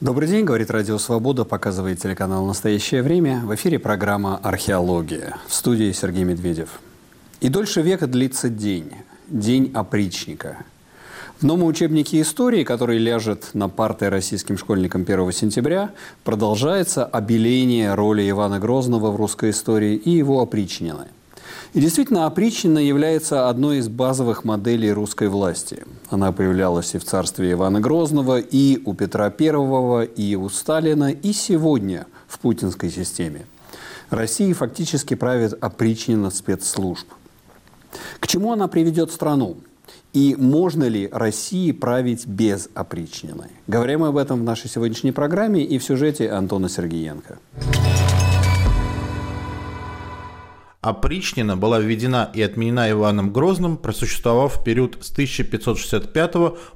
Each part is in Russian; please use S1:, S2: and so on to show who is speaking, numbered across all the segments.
S1: Добрый день, говорит Радио Свобода, показывает телеканал «Настоящее время». В эфире программа «Археология». В студии Сергей Медведев. И дольше века длится день. День опричника. В новом учебнике истории, который ляжет на парты российским школьникам 1 сентября, продолжается обеление роли Ивана Грозного в русской истории и его опричнины. И действительно, опричнина является одной из базовых моделей русской власти. Она появлялась и в царстве Ивана Грозного, и у Петра I, и у Сталина, и сегодня в путинской системе. России фактически правит опричнина спецслужб. К чему она приведет страну? И можно ли России править без опричнины? Говорим об этом в нашей сегодняшней программе и в сюжете Антона Сергеенко.
S2: Опричнина была введена и отменена Иваном Грозным, просуществовав в период с 1565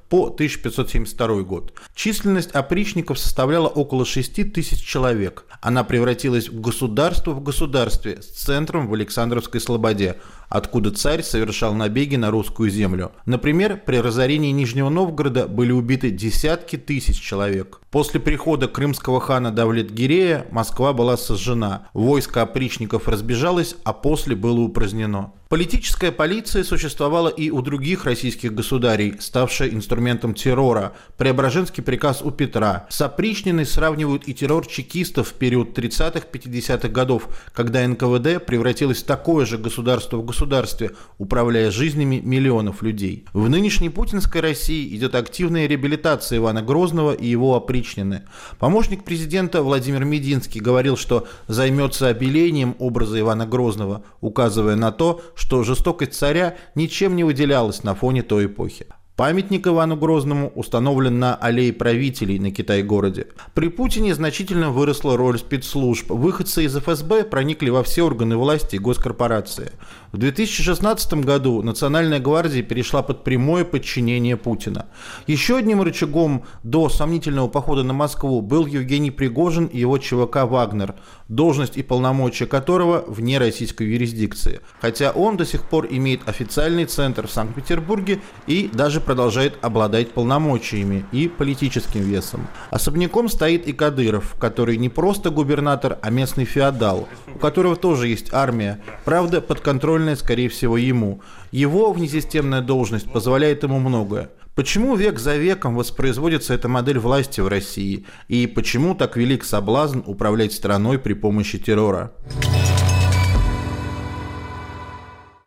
S2: по 1572 год. Численность опричников составляла около 6 тысяч человек. Она превратилась в государство в государстве с центром в Александровской Слободе, откуда царь совершал набеги на русскую землю. Например, при разорении Нижнего Новгорода были убиты десятки тысяч человек. После прихода крымского хана Давлет-Гирея Москва была сожжена, войско опричников разбежалось, а после было упразднено. Политическая полиция существовала и у других российских государей, ставшая инструментом террора. Преображенский приказ у Петра. С опричниной сравнивают и террор чекистов в период 30-50-х годов, когда НКВД превратилось в такое же государство в государстве, управляя жизнями миллионов людей. В нынешней путинской России идет активная реабилитация Ивана Грозного и его опричнины. Помощник президента Владимир Мединский говорил, что займется обелением образа Ивана Грозного, указывая на то, что жестокость царя ничем не выделялась на фоне той эпохи. Памятник Ивану Грозному установлен на аллее правителей на Китай-городе. При Путине значительно выросла роль спецслужб. Выходцы из ФСБ проникли во все органы власти и госкорпорации. В 2016 году Национальная гвардия перешла под прямое подчинение Путина. Еще одним рычагом до сомнительного похода на Москву был Евгений Пригожин и его ЧВК «Вагнер», должность и полномочия которого вне российской юрисдикции. Хотя он до сих пор имеет официальный центр в Санкт-Петербурге и даже продолжает обладать полномочиями и политическим весом. Особняком стоит и Кадыров, который не просто губернатор, а местный феодал, у которого тоже есть армия, правда подконтрольная, скорее всего, ему. Его внесистемная должность позволяет ему многое. Почему век за веком воспроизводится эта модель власти в России? И почему так велик соблазн управлять страной при помощи террора?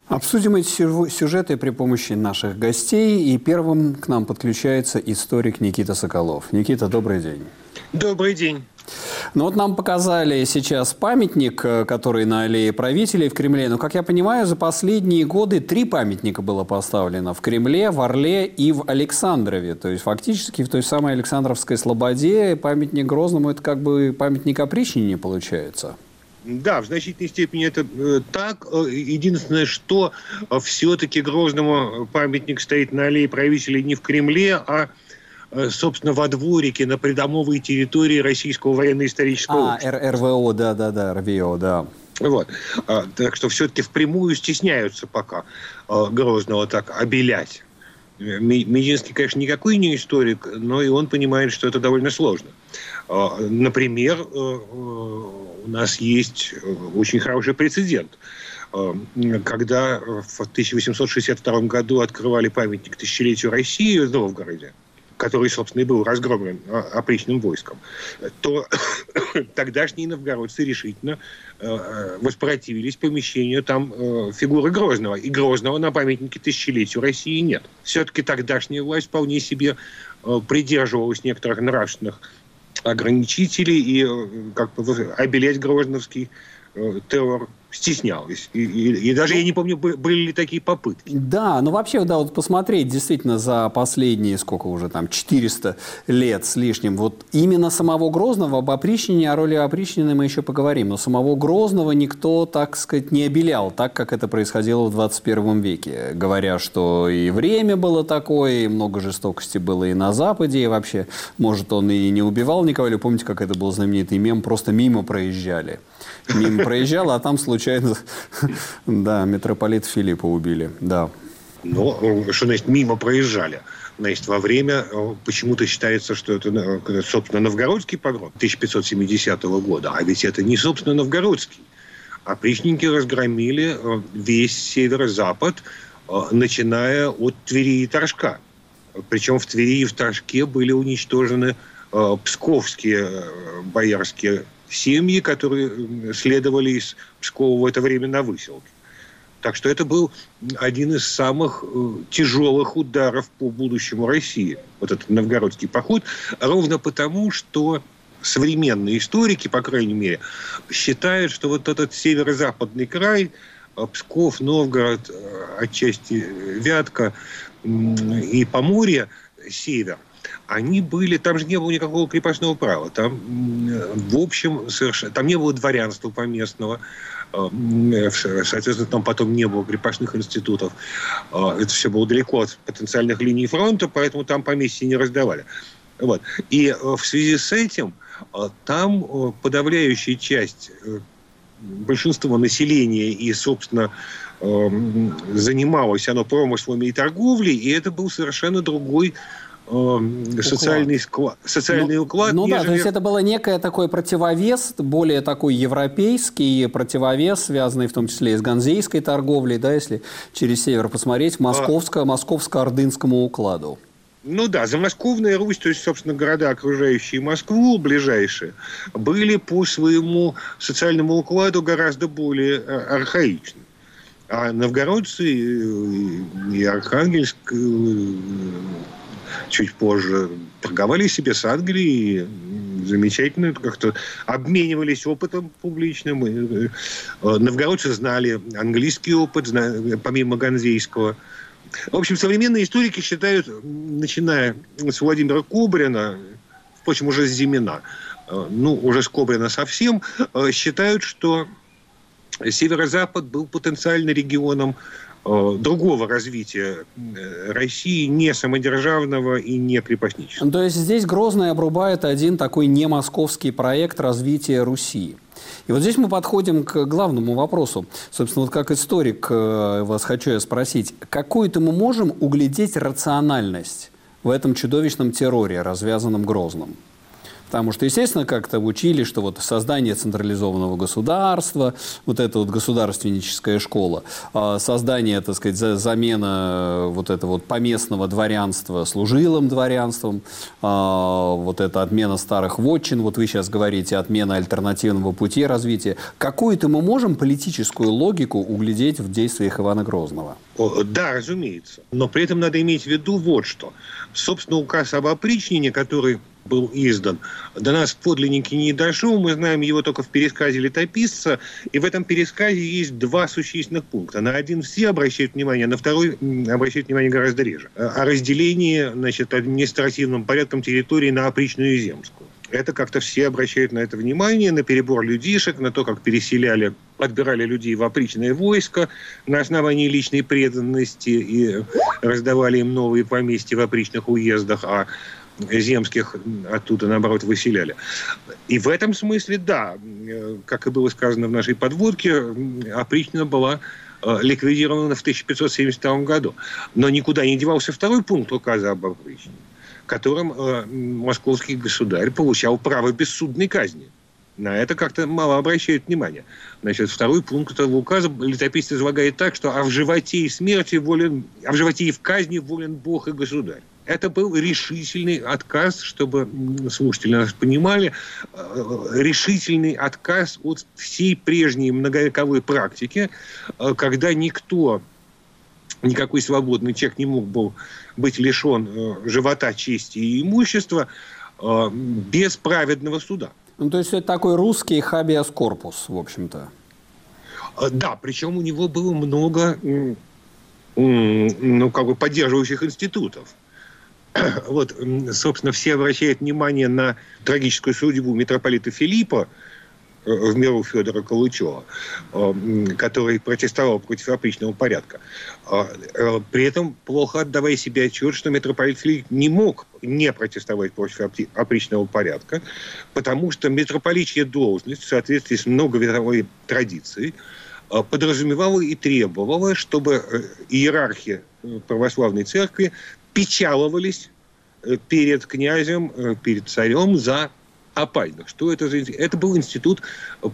S1: Обсудим эти сюжеты при помощи наших гостей. И первым к нам подключается историк Никита Соколов. Никита, добрый день.
S3: Добрый день.
S1: Ну вот нам показали сейчас памятник, э, который на аллее правителей в Кремле. Но, как я понимаю, за последние годы три памятника было поставлено в Кремле, в Орле и в Александрове. То есть фактически в той самой Александровской Слободе памятник Грозному – это как бы памятник опричнине получается.
S3: Да, в значительной степени это э, так. Э, единственное, что э, все-таки Грозному памятник стоит на аллее правителей не в Кремле, а собственно, во дворике на придомовой территории Российского военно-исторического
S1: а, общества. РВО, да-да-да, РВО, да.
S3: Вот. А, так что все-таки впрямую стесняются пока Грозного так обелять. Мединский, конечно, никакой не историк, но и он понимает, что это довольно сложно. А, например, у нас есть э, очень хороший прецедент. Э, когда в 1862 году открывали памятник тысячелетию России в Новгороде, который, собственно, и был разгромлен а, опричным войском, то тогдашние новгородцы решительно э, воспротивились помещению там фигуры Грозного. И Грозного на памятнике тысячелетию России нет. Все-таки тогдашняя власть вполне себе придерживалась некоторых нравственных ограничителей и э, как бы обелять Грозновский э, террор стеснялась. И, и, и даже я не помню, были ли такие попытки.
S1: Да, ну вообще, да, вот посмотреть действительно за последние, сколько уже там, 400 лет с лишним, вот именно самого Грозного, об опричнине, о роли опричнины мы еще поговорим, но самого Грозного никто, так сказать, не обелял, так, как это происходило в 21 веке, говоря, что и время было такое, и много жестокости было и на Западе, и вообще, может, он и не убивал никого, или помните, как это был знаменитый мем, просто мимо проезжали мимо проезжал, а там случайно, да, митрополит Филиппа убили, да.
S3: Но, что значит, мимо проезжали. Значит, во время, почему-то считается, что это, собственно, новгородский погром 1570 года, а ведь это не, собственно, новгородский. Опричники разгромили весь северо-запад, начиная от Твери и Торжка. Причем в Твери и в Торжке были уничтожены э, псковские э, боярские семьи, которые следовали из Пскова в это время на выселке. Так что это был один из самых э, тяжелых ударов по будущему России, вот этот новгородский поход, ровно потому, что современные историки, по крайней мере, считают, что вот этот северо-западный край, Псков, Новгород, отчасти Вятка, и Поморье, север, они были, там же не было никакого крепостного права. Там, в общем, совершенно, там не было дворянства поместного. Э, соответственно, там потом не было крепостных институтов. Э, это все было далеко от потенциальных линий фронта, поэтому там поместья не раздавали. Вот. И э, в связи с этим там подавляющая часть большинство населения и, собственно, занималось оно промыслами и торговлей, и это был совершенно другой уклад. социальный, склад, социальный
S1: ну,
S3: уклад.
S1: Ну нежели... да, то есть это было некое такой противовес, более такой европейский противовес, связанный в том числе и с ганзейской торговлей, да, если через север посмотреть, московско- а... московско-ордынскому укладу.
S3: Ну да, замосковная Русь, то есть, собственно, города, окружающие Москву, ближайшие, были по своему социальному укладу гораздо более э, архаичны. А новгородцы и Архангельск э, чуть позже торговали себе с Англией, замечательно как-то обменивались опытом публичным. Э, новгородцы знали английский опыт, помимо ганзейского. В общем, современные историки считают, начиная с Владимира Кобрина, впрочем, уже с Зимина, э, ну, уже с Кобрина совсем, считают, что Северо-Запад был потенциально регионом э, другого развития э, России, не самодержавного и не крепостнического.
S1: То есть здесь Грозный обрубает один такой не московский проект развития Руси. И вот здесь мы подходим к главному вопросу. Собственно, вот как историк э, вас хочу я спросить, какую-то мы можем углядеть рациональность в этом чудовищном терроре, развязанном Грозным? Потому что, естественно, как-то учили, что вот создание централизованного государства, вот эта вот государственническая школа, а, создание, так сказать, замена вот этого вот поместного дворянства служилым дворянством, а, вот эта отмена старых вотчин, вот вы сейчас говорите, отмена альтернативного пути развития. Какую-то мы можем политическую логику углядеть в действиях Ивана Грозного?
S3: Да, разумеется. Но при этом надо иметь в виду вот что. Собственно, указ об опричнине, который был издан. До нас в подлиннике не дошел, мы знаем его только в пересказе летописца, и в этом пересказе есть два существенных пункта. На один все обращают внимание, на второй обращают внимание гораздо реже. О разделении значит, административным порядком территории на опричную и земскую. Это как-то все обращают на это внимание, на перебор людишек, на то, как переселяли, отбирали людей в опричное войско на основании личной преданности и раздавали им новые поместья в опричных уездах, а земских оттуда, наоборот, выселяли. И в этом смысле, да, как и было сказано в нашей подводке, опричнина была э, ликвидирована в 1572 году. Но никуда не девался второй пункт указа об опричнине, которым э, московский государь получал право бессудной казни. На это как-то мало обращают внимание. Значит, второй пункт этого указа летописец излагает так, что «а в животе и смерти волен, а в животе и в казни волен Бог и государь». Это был решительный отказ, чтобы слушатели нас понимали, э, решительный отказ от всей прежней многовековой практики, э, когда никто, никакой свободный человек не мог был быть лишен э, живота, чести и имущества без праведного суда.
S1: Ну, то есть это такой русский хабиас корпус, в общем-то.
S3: Да, причем у него было много ну, как бы поддерживающих институтов. вот, собственно, все обращают внимание на трагическую судьбу митрополита Филиппа, э, в меру Федора Калычева, э, который протестовал против опричного порядка. Э, при этом плохо отдавая себе отчет, что митрополит Филипп не мог не протестовать против опричного порядка, потому что митрополичья должность в соответствии с многовековой традицией подразумевала и требовала, чтобы иерархия православной церкви печаловались перед князем, перед царем за опальных. Что это за Это был институт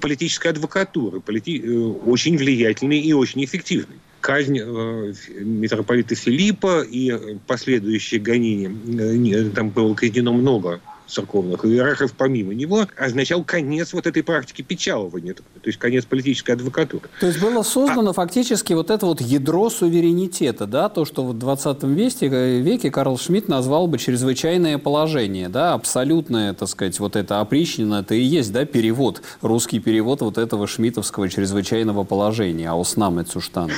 S3: политической адвокатуры, полити... очень влиятельный и очень эффективный казнь э, митрополита Филиппа и последующие гонения, там было казнено много церковных иерархов помимо него, означал конец вот этой практики печалования, то есть конец политической адвокатуры.
S1: То есть было создано а... фактически вот это вот ядро суверенитета, да, то, что в 20 веке, веке Карл Шмидт назвал бы чрезвычайное положение, да, абсолютное, так сказать, вот это опричнина, это и есть, да, перевод, русский перевод вот этого шмидтовского чрезвычайного положения, ауснам и цуштан.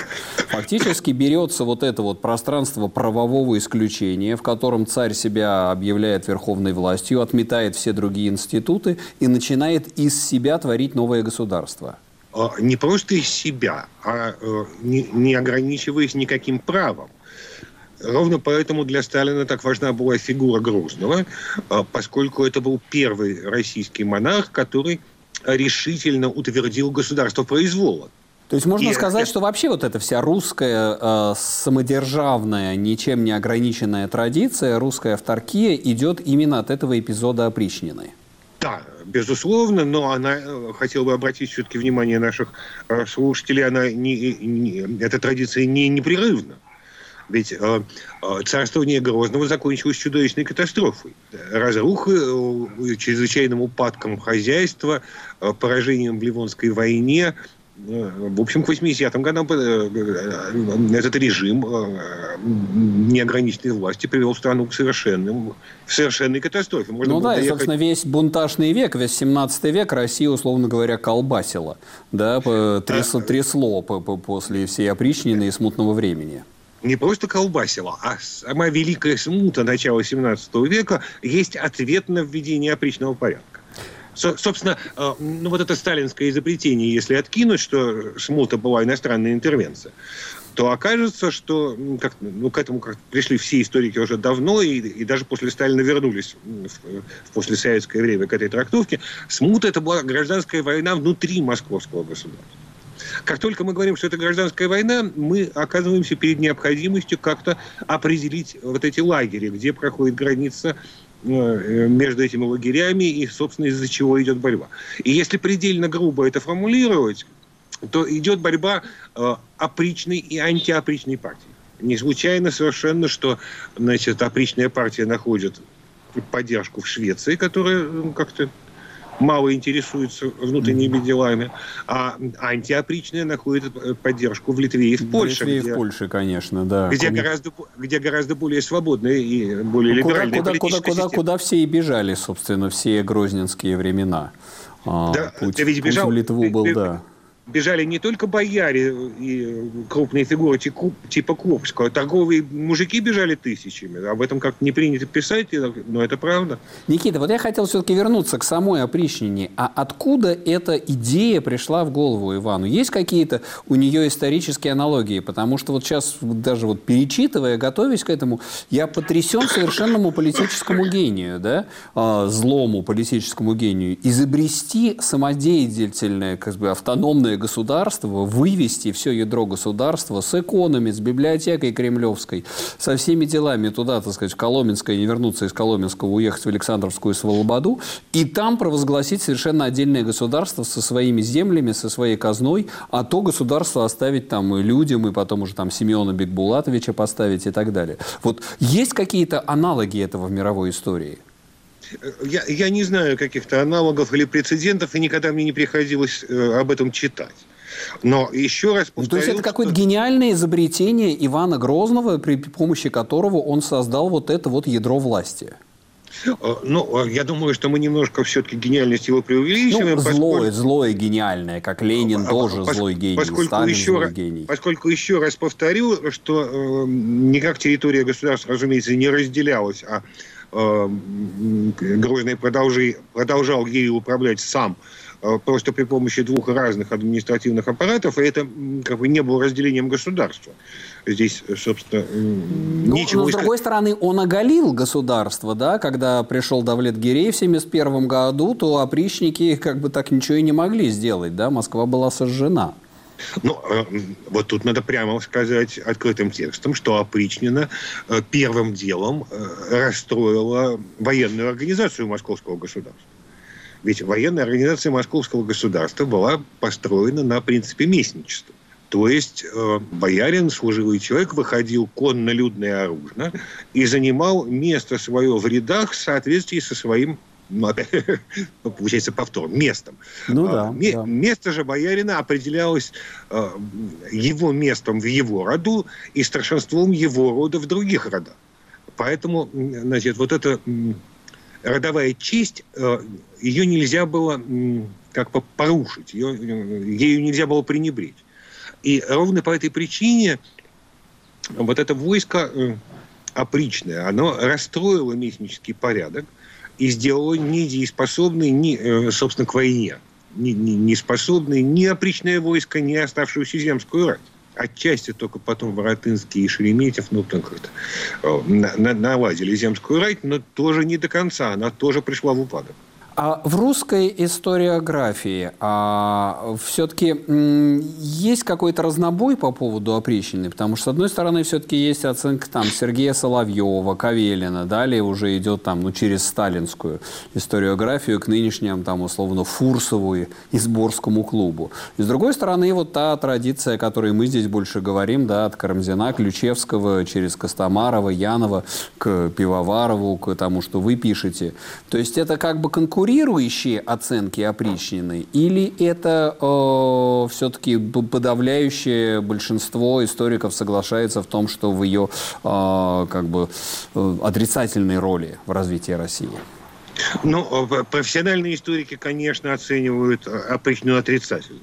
S1: Фактически берется вот это вот пространство правового исключения, в котором царь себя объявляет верховной властью, отметает все другие институты и начинает из себя творить новое государство?
S3: А, не просто из себя, а э, не, ограничиваясь никаким правом. Ровно поэтому для Сталина так важна была фигура Грозного, а, поскольку это был первый российский монарх, который решительно утвердил государство произвола.
S1: То есть можно и сказать, это... что вообще вот эта вся русская э, самодержавная, ничем не ограниченная традиция, русская авторкия идет именно от этого эпизода опричнины.
S3: Да, безусловно, но она, э, хотел бы обратить все-таки внимание наших э, слушателей, она не, не, эта традиция не непрерывна. Ведь э, э, царствование Грозного закончилось чудовищной катастрофой. Разрухой, э, чрезвычайным упадком хозяйства, э, поражением в Ливонской войне, в общем, к 80-м годам э, э, этот режим э, неограниченной власти привел страну к совершенным, к совершенной катастрофе.
S1: Можно ну да, доехать... и, собственно, весь бунтажный век, весь 17 век Россия, условно говоря, колбасила, да, трясло, трясло после всей опричнины и смутного времени
S3: не просто колбасила, а сама великая смута начала 17 века есть ответ на введение опричного порядка. Собственно, э, ну вот это сталинское изобретение, если откинуть, что смута была иностранная интервенция, то окажется, что как, ну, к этому как пришли все историки уже давно, и, и даже после Сталина вернулись в, в послесоветское время к этой трактовке. Смута – это была гражданская война внутри московского государства. Как только мы говорим, что это гражданская война, мы оказываемся перед необходимостью как-то определить вот эти лагеря, где проходит граница между этими лагерями и, собственно, из-за чего идет борьба. И если предельно грубо это формулировать, то идет борьба э, опричной и антиопричной партии. Не случайно совершенно, что значит, опричная партия находит поддержку в Швеции, которая как-то мало интересуется внутренними делами, а антиопричная находит э, поддержку в Литве и в Польше.
S1: В Литве и в Польше, конечно, да.
S3: Где, Кроме... гораздо, где гораздо более свободные и более ну, либеральные
S1: куда, куда, куда, куда, куда все и бежали, собственно, все грозненские времена. А, да, путь,
S3: ты ведь бежал,
S1: путь в Литву был, ты, да
S3: бежали не только бояре и крупные фигуры типа Курбского, торговые мужики бежали тысячами. Об этом как-то не принято писать, но это правда.
S1: Никита, вот я хотел все-таки вернуться к самой опричнине. А откуда эта идея пришла в голову Ивану? Есть какие-то у нее исторические аналогии? Потому что вот сейчас, даже вот перечитывая, готовясь к этому, я потрясен совершенному политическому гению, да? А, злому политическому гению. Изобрести самодеятельное, как бы автономное целое государство, вывести все ядро государства с иконами, с библиотекой кремлевской, со всеми делами туда, так сказать, в Коломенское, не вернуться из Коломенского, уехать в Александровскую Сволободу, и там провозгласить совершенно отдельное государство со своими землями, со своей казной, а то государство оставить там и людям, и потом уже там Семена Бекбулатовича поставить и так далее. Вот есть какие-то аналоги этого в мировой истории?
S3: Я, я не знаю каких-то аналогов или прецедентов, и никогда мне не приходилось э, об этом читать. Но еще раз повторю,
S1: ну, То есть это какое-то гениальное изобретение Ивана Грозного, при помощи которого он создал вот это вот ядро власти.
S3: Э, ну, я думаю, что мы немножко все-таки гениальность его преувеличиваем.
S1: Ну, поскольку... злое, злое гениальное, как Ленин а, тоже пос... злой гений,
S3: поскольку Сталин еще злой гений. Поскольку еще раз повторю, что э, никак территория государства, разумеется, не разделялась, а Э, Грозный продолжи, продолжал ею управлять сам, э, просто при помощи двух разных административных аппаратов, и это как бы не было разделением государства. Здесь, собственно,
S1: ну, ничего... Но, с другой стороны, он оголил государство, да, когда пришел Давлет Гирей в 1971 году, то опричники как бы так ничего и не могли сделать, да, Москва была сожжена.
S3: Ну, э, вот тут надо прямо сказать открытым текстом, что опричнина э, первым делом э, расстроила военную организацию московского государства. Ведь военная организация московского государства была построена на принципе местничества. То есть э, боярин, служивый человек, выходил конно-людно и оружно и занимал место свое в рядах в соответствии со своим ну, опять, получается повтор, местом.
S1: Ну, да, Ме-
S3: да. Место же боярина определялось э, его местом в его роду и старшинством его рода в других родах. Поэтому, значит, вот эта родовая честь, э, ее нельзя было как бы порушить, ее, ею нельзя было пренебречь. И ровно по этой причине вот это войско э, опричное, оно расстроило местнический порядок – и сделала недееспособной, ни, э, собственно, к войне. Не, не, не ни опричное войско, ни оставшуюся земскую рать. Отчасти только потом Воротынский и Шереметьев, ну, так это, э, на, на, наладили земскую рать, но тоже не до конца. Она тоже пришла в упадок.
S1: А в русской историографии а, все-таки есть какой-то разнобой по поводу опричнины? Потому что, с одной стороны, все-таки есть оценка там Сергея Соловьева, Кавелина, далее уже идет там, ну, через сталинскую историографию к нынешнему, там, условно, Фурсову и Сборскому клубу. И с другой стороны, вот та традиция, о которой мы здесь больше говорим, да, от Карамзина, Ключевского, через Костомарова, Янова, к Пивоварову, к тому, что вы пишете. То есть это как бы конкуренция конкурирующие оценки опричнины, или это э, все-таки подавляющее большинство историков соглашается в том, что в ее э, как бы э, отрицательной роли в развитии России?
S3: Ну, э, профессиональные историки, конечно, оценивают опричнину отрицательно.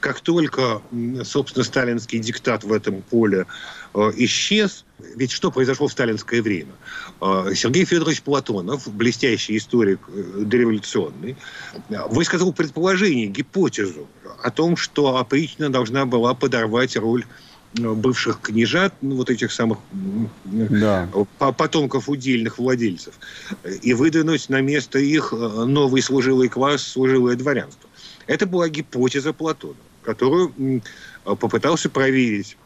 S3: Как только, собственно, сталинский диктат в этом поле Э, исчез. Ведь что произошло в сталинское время? Э, Сергей Федорович Платонов, блестящий историк э, дореволюционный, высказал предположение, гипотезу о том, что опричнина должна была подорвать роль бывших княжат, ну, вот этих самых да. потомков удельных владельцев, и выдвинуть на место их новый служилый класс, служилое дворянство. Это была гипотеза Платона, которую попытался проверить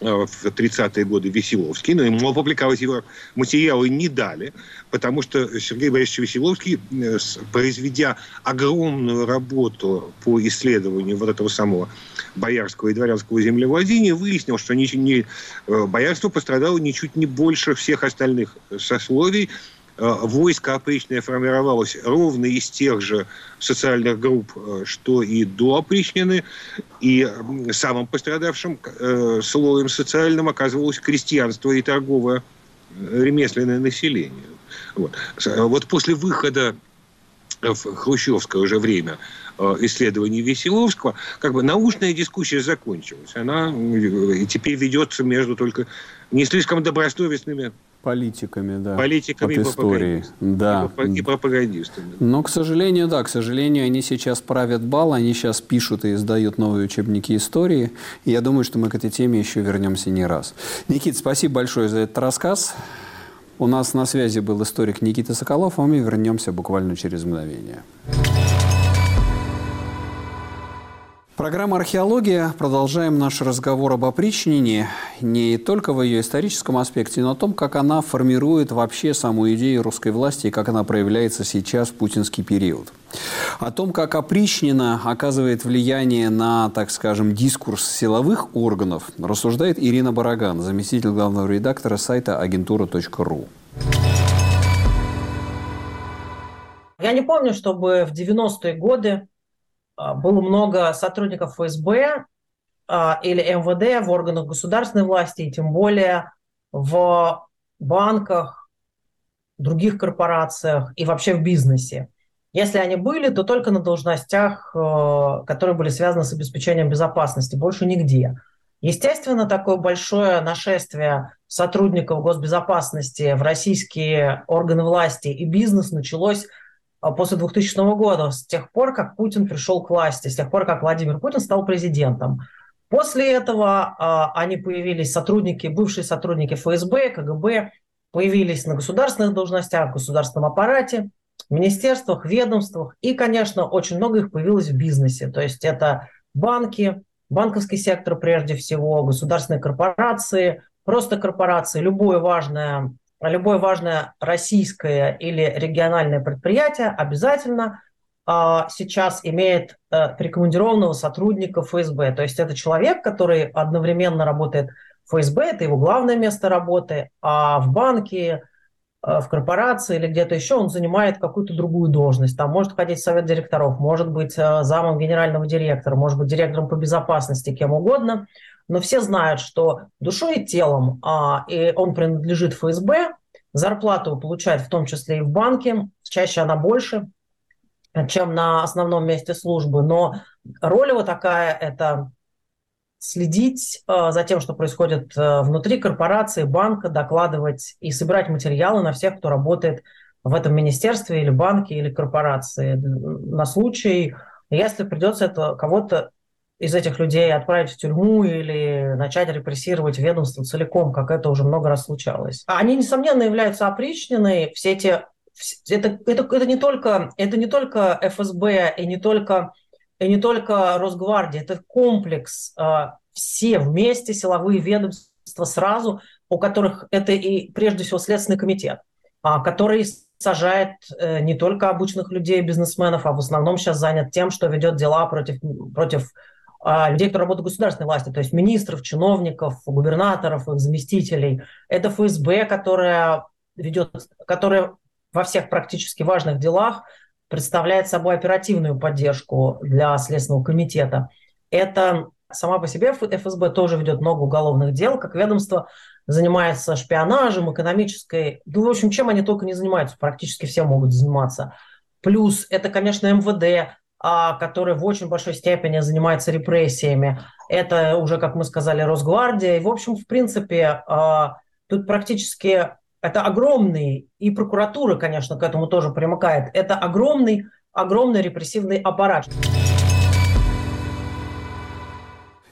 S3: Э, в 30-е годы Веселовский, но ему опубликовать его материалы не дали, потому что Сергей Борисович Веселовский, э, произведя огромную работу по исследованию вот этого самого боярского и дворянского землевладения, выяснил, что не, э, боярство пострадало ничуть не больше всех остальных сословий, Э, войско опричное формировалось ровно из тех же социальных групп, э, что и до опричнины, и самым пострадавшим э, слоем социальным оказывалось крестьянство и торговое ремесленное население. Вот, вот после выхода в хрущевское уже время исследований Веселовского, как бы научная дискуссия закончилась. Она теперь ведется между только не слишком добросовестными
S1: Политиками, да.
S3: Политиками
S1: от истории. Да.
S3: И пропагандистами.
S1: Но, к сожалению, да, к сожалению, они сейчас правят бал, они сейчас пишут и издают новые учебники истории. И я думаю, что мы к этой теме еще вернемся не раз. Никит, спасибо большое за этот рассказ. У нас на связи был историк Никита Соколов, а мы вернемся буквально через мгновение. Программа «Археология». Продолжаем наш разговор об опричнине не только в ее историческом аспекте, но о том, как она формирует вообще саму идею русской власти и как она проявляется сейчас в путинский период. О том, как опричнина оказывает влияние на, так скажем, дискурс силовых органов, рассуждает Ирина Бараган, заместитель главного редактора сайта агентура.ру.
S4: Я не помню, чтобы в 90-е годы было много сотрудников ФСБ а, или МВД в органах государственной власти, и тем более в банках, других корпорациях и вообще в бизнесе. Если они были, то только на должностях, э, которые были связаны с обеспечением безопасности, больше нигде. Естественно, такое большое нашествие сотрудников госбезопасности в российские органы власти и бизнес началось а, после 2000 года, с тех пор, как Путин пришел к власти, с тех пор, как Владимир Путин стал президентом. После этого а, они появились, сотрудники, бывшие сотрудники ФСБ, КГБ, появились на государственных должностях, в государственном аппарате, в министерствах, ведомствах. И, конечно, очень много их появилось в бизнесе. То есть это банки, банковский сектор прежде всего, государственные корпорации, просто корпорации, любое важное, любое важное российское или региональное предприятие обязательно а, сейчас имеет прикомандированного сотрудника ФСБ. То есть это человек, который одновременно работает в ФСБ, это его главное место работы, а в банке, а, в корпорации или где-то еще он занимает какую-то другую должность. Там может ходить в совет директоров, может быть замом генерального директора, может быть директором по безопасности, кем угодно. Но все знают, что душой и телом а, и он принадлежит ФСБ, зарплату получает в том числе и в банке, чаще она больше, чем на основном месте службы. Но роль его такая – это следить э, за тем, что происходит э, внутри корпорации, банка, докладывать и собирать материалы на всех, кто работает в этом министерстве или банке или корпорации на случай, если придется это кого-то из этих людей отправить в тюрьму или начать репрессировать ведомство целиком, как это уже много раз случалось. Они, несомненно, являются опричненной. Все эти это, это, это, не только, это не только ФСБ и не только, и не только Росгвардия, это комплекс, а, все вместе силовые ведомства сразу, у которых это и прежде всего Следственный комитет, а, который сажает э, не только обычных людей, бизнесменов, а в основном сейчас занят тем, что ведет дела против, против а, людей, кто работает в государственной власти, то есть министров, чиновников, губернаторов, их заместителей. Это ФСБ, которая ведет, которая во всех практически важных делах представляет собой оперативную поддержку для Следственного комитета. Это сама по себе ФСБ тоже ведет много уголовных дел, как ведомство занимается шпионажем, экономической, ну, в общем, чем они только не занимаются, практически все могут заниматься. Плюс это, конечно, МВД, а, который в очень большой степени занимается репрессиями. Это уже, как мы сказали, Росгвардия. И, в общем, в принципе, а, тут практически это огромный, и прокуратура, конечно, к этому тоже примыкает, это огромный, огромный репрессивный аппарат.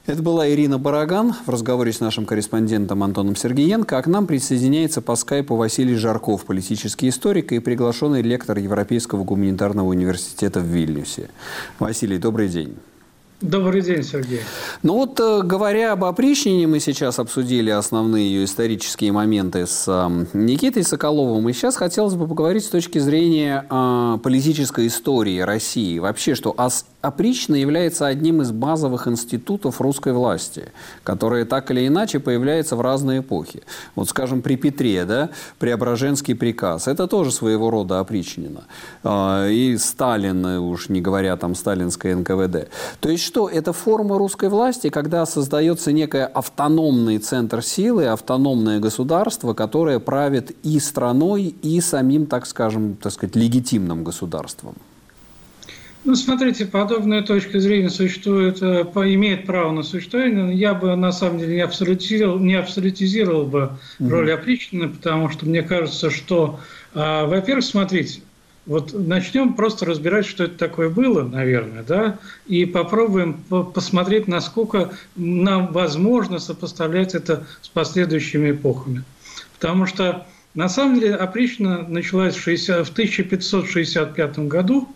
S1: Это была Ирина Бараган в разговоре с нашим корреспондентом Антоном Сергеенко. А к нам присоединяется по скайпу Василий Жарков, политический историк и приглашенный лектор Европейского гуманитарного университета в Вильнюсе. Василий, добрый день.
S5: Добрый день, Сергей.
S1: Ну вот, э, говоря об опричнине, мы сейчас обсудили основные ее исторические моменты с Никитой Соколовым. И сейчас хотелось бы поговорить с точки зрения э, политической истории России. Вообще, что опричнина является одним из базовых институтов русской власти, которые так или иначе появляются в разные эпохи. Вот, скажем, при Петре, да, Преображенский приказ, это тоже своего рода опричнина. Э, и Сталин, уж не говоря там сталинское НКВД. То есть что? Это форма русской власти, когда создается некий автономный центр силы, автономное государство, которое правит и страной, и самим, так скажем, так сказать, легитимным государством.
S5: Ну, смотрите, подобная точка зрения существует, э, имеет право на существование, я бы на самом деле не абсолютизировал, не абсолютизировал бы угу. роль опричнины, потому что мне кажется, что, э, во-первых, смотрите, вот начнем просто разбирать, что это такое было, наверное, да, и попробуем посмотреть, насколько нам возможно сопоставлять это с последующими эпохами. Потому что, на самом деле, опричнина началась в, 60, в 1565 году,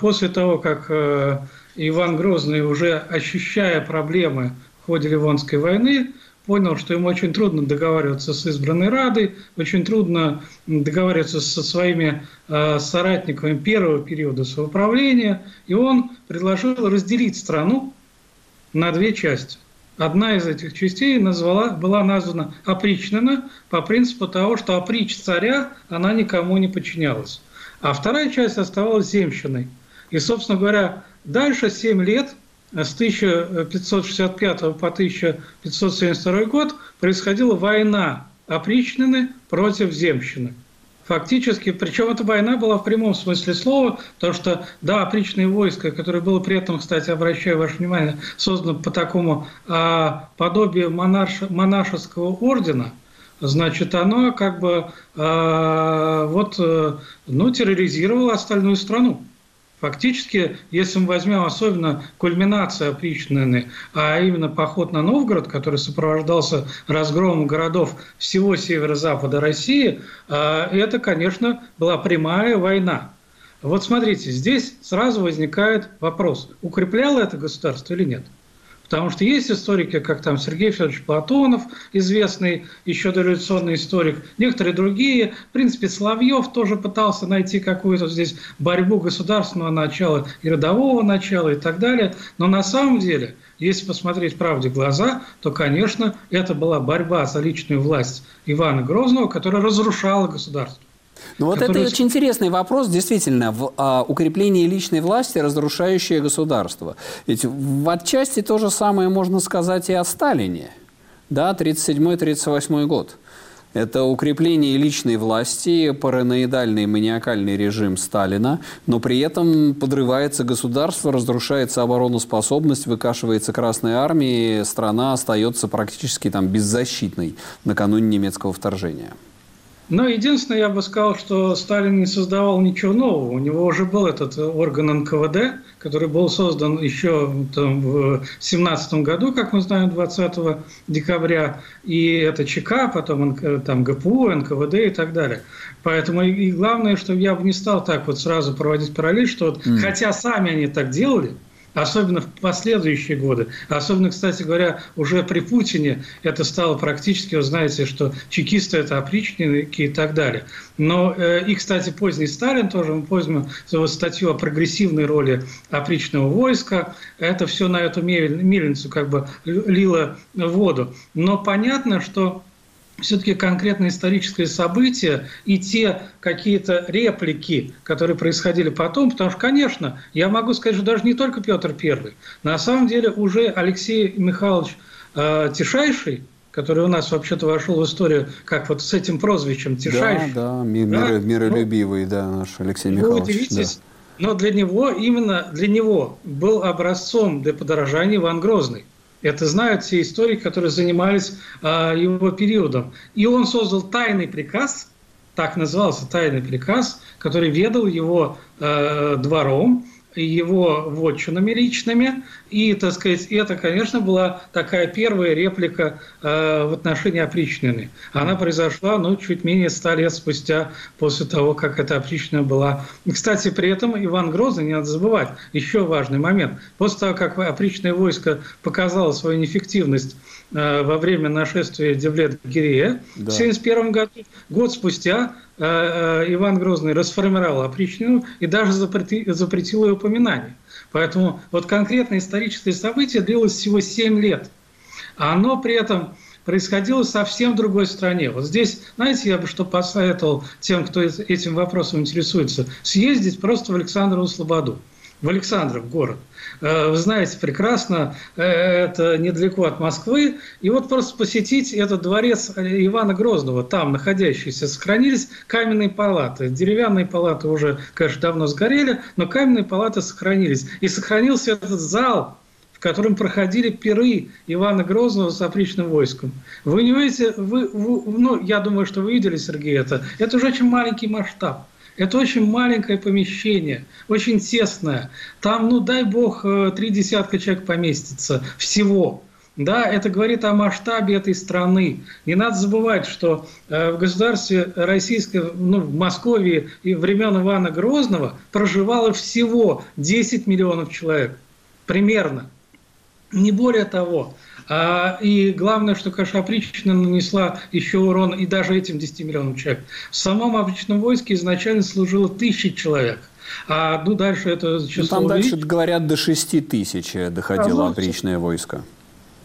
S5: после того, как э, Иван Грозный, уже ощущая проблемы в ходе Ливонской войны, понял, что ему очень трудно договариваться с избранной Радой, очень трудно договариваться со своими э, соратниками первого периода своего правления, и он предложил разделить страну на две части. Одна из этих частей назвала, была названа опричнина по принципу того, что оприч царя, она никому не подчинялась. А вторая часть оставалась земщиной. И, собственно говоря, дальше 7 лет – с 1565 по 1572 год происходила война опричнины против земщины. Фактически, причем эта война была в прямом смысле слова, потому что, да, опричное войско, которое было при этом, кстати, обращаю ваше внимание, создано по такому а, подобию монарш, монашеского ордена, значит, оно как бы а, вот, э, ну, терроризировало остальную страну. Фактически, если мы возьмем особенно кульминацию опричнины, а именно поход на Новгород, который сопровождался разгромом городов всего северо-запада России, а, это, конечно, была прямая война. Вот смотрите, здесь сразу возникает вопрос, укрепляло это государство или нет. Потому что есть историки, как там Сергей Федорович Платонов, известный еще дореволюционный историк, некоторые другие. В принципе, Соловьев тоже пытался найти какую-то здесь борьбу государственного начала и родового начала и так далее. Но на самом деле, если посмотреть правде в глаза, то, конечно, это была борьба за личную власть Ивана Грозного, которая разрушала государство.
S1: Ну вот который... это очень интересный вопрос, действительно, в а, укреплении личной власти, разрушающее государство. Ведь в отчасти то же самое можно сказать и о Сталине, да, 37-38 год. Это укрепление личной власти, параноидальный маниакальный режим Сталина, но при этом подрывается государство, разрушается обороноспособность, выкашивается Красной Армией, страна остается практически там беззащитной накануне немецкого вторжения.
S5: Но единственное, я бы сказал, что Сталин не создавал ничего нового. У него уже был этот орган НКВД, который был создан еще там, в 17 году, как мы знаем, 20 декабря. И это ЧК, потом там, ГПУ, НКВД и так далее. Поэтому и главное, что я бы не стал так вот сразу проводить параллель, что вот, mm. хотя сами они так делали, особенно в последующие годы. Особенно, кстати говоря, уже при Путине это стало практически, вы знаете, что чекисты – это опричники и так далее. Но э, и, кстати, поздний Сталин тоже, мы помним его статью о прогрессивной роли опричного войска, это все на эту мельницу как бы лило воду. Но понятно, что все-таки конкретное историческое событие и те какие-то реплики, которые происходили потом, потому что, конечно, я могу сказать, что даже не только Петр I, на самом деле уже Алексей Михайлович э, Тишайший, который у нас вообще-то вошел в историю как вот с этим прозвищем Тишайший.
S1: Да, да, мир, да? миролюбивый, ну, да, наш Алексей Михайлович. Вы удивитесь, да.
S5: но для него, именно для него был образцом для подражания Иван Грозный. Это знают все историки, которые занимались а, его периодом. И он создал тайный приказ, так назывался тайный приказ, который ведал его э, двором, его вотчинами личными. И, так сказать, это, конечно, была такая первая реплика э, в отношении опричнины. Она произошла, ну, чуть менее ста лет спустя после того, как эта опричнина была. Кстати, при этом Иван Грозный, не надо забывать, еще важный момент. После того, как опричное войско показало свою неэффективность во время нашествия Девлет-Гирея да. в 1971 году, год спустя Э, э, Иван Грозный расформировал опричнину и даже запретил, запретил ее упоминание. Поэтому вот конкретное историческое событие длилось всего 7 лет. А оно при этом происходило совсем в другой стране. Вот здесь, знаете, я бы что посоветовал тем, кто этим вопросом интересуется, съездить просто в Александрову Слободу в Александров город. Э, вы знаете прекрасно, э, это недалеко от Москвы. И вот просто посетить этот дворец Ивана Грозного, там находящийся, сохранились каменные палаты. Деревянные палаты уже, конечно, давно сгорели, но каменные палаты сохранились. И сохранился этот зал, в котором проходили пиры Ивана Грозного с опричным войском. Вы не видите, вы, вы, ну, я думаю, что вы видели, Сергей, это. Это уже очень маленький масштаб. Это очень маленькое помещение, очень тесное. Там, ну дай бог, э, три десятка человек поместится всего. Да, это говорит о масштабе этой страны. Не надо забывать, что э, в государстве российском, ну, в Москве и времен Ивана Грозного проживало всего 10 миллионов человек. Примерно. Не более того. А, и главное, что, конечно, опричнина нанесла еще урон и даже этим 10 миллионам человек. В самом опричном войске изначально служило тысячи человек. А ну, дальше это
S1: число... Ну, там дальше, говорят, до 6 тысяч доходило а, ну, опричное войско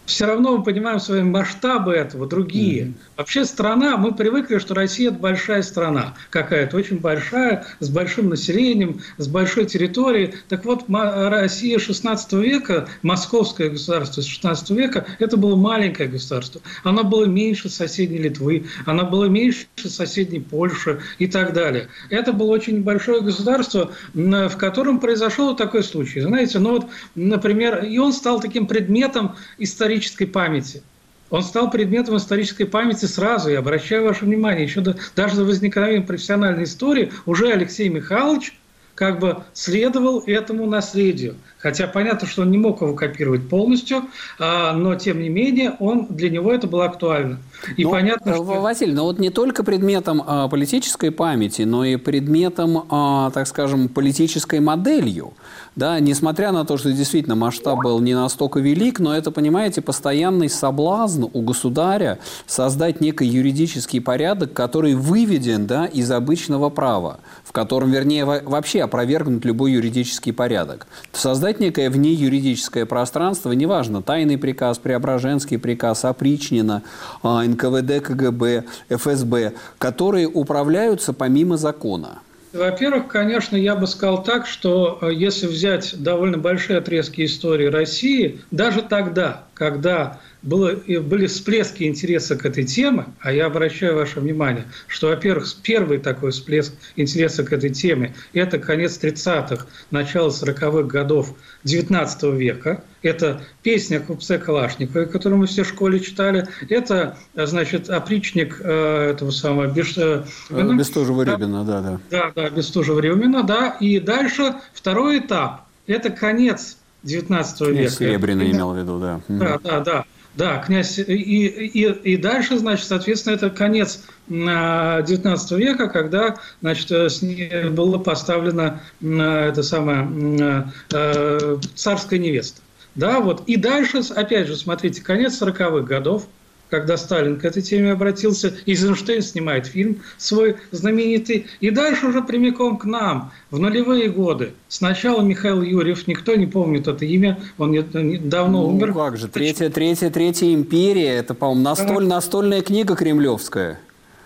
S5: все равно мы понимаем свои масштабы этого, другие. Mm-hmm. Вообще страна, мы привыкли, что Россия – это большая страна какая-то, очень большая, с большим населением, с большой территорией. Так вот, Россия 16 века, московское государство 16 века, это было маленькое государство. Оно было меньше соседней Литвы, оно было меньше соседней Польши и так далее. Это было очень большое государство, в котором произошел такой случай. Знаете, ну вот, например, и он стал таким предметом исторического исторической памяти. Он стал предметом исторической памяти сразу, я обращаю ваше внимание, еще до, даже до возникновения профессиональной истории уже Алексей Михайлович как бы следовал этому наследию. Хотя понятно, что он не мог его копировать полностью, а, но тем не менее он, для него это было актуально.
S1: И но, понятно, э, что... Василий, но вот не только предметом а, политической памяти, но и предметом, а, так скажем, политической моделью. Да, несмотря на то, что действительно масштаб был не настолько велик, но это, понимаете, постоянный соблазн у государя создать некий юридический порядок, который выведен да, из обычного права, в котором, вернее, вообще опровергнут любой юридический порядок. Создать некое вне юридическое пространство, неважно, тайный приказ, Преображенский приказ, опричнина, а, НКВД, КГБ, ФСБ, которые управляются помимо закона.
S5: Во-первых, конечно, я бы сказал так, что э, если взять довольно большие отрезки истории России, даже тогда, когда было, были всплески интереса к этой теме, а я обращаю ваше внимание, что, во-первых, первый такой всплеск интереса к этой теме – это конец 30-х, начало 40-х годов 19 века. Это песня купце Калашникова, которую мы все в школе читали. Это, значит, опричник э, этого самого Беш...
S1: Э, э Бестужева Рюмина, да, да.
S5: Да, да, Бестужева Рюмина, да. И дальше второй этап – это конец 19 века.
S1: Серебряный имел в виду, да.
S5: Да, да, да. Да, князь, и, и, и дальше, значит, соответственно, это конец XIX века, когда, значит, была поставлена это самое э, царская невеста. Да, вот. И дальше, опять же, смотрите, конец 40-х годов, когда Сталин к этой теме обратился, Эйзенштейн снимает фильм свой знаменитый, и дальше уже прямиком к нам, в нулевые годы. Сначала Михаил Юрьев, никто не помнит это имя, он не, не, давно ну, умер.
S1: как же, третья, третья, третья империя, это, по-моему, настоль, настольная книга кремлевская.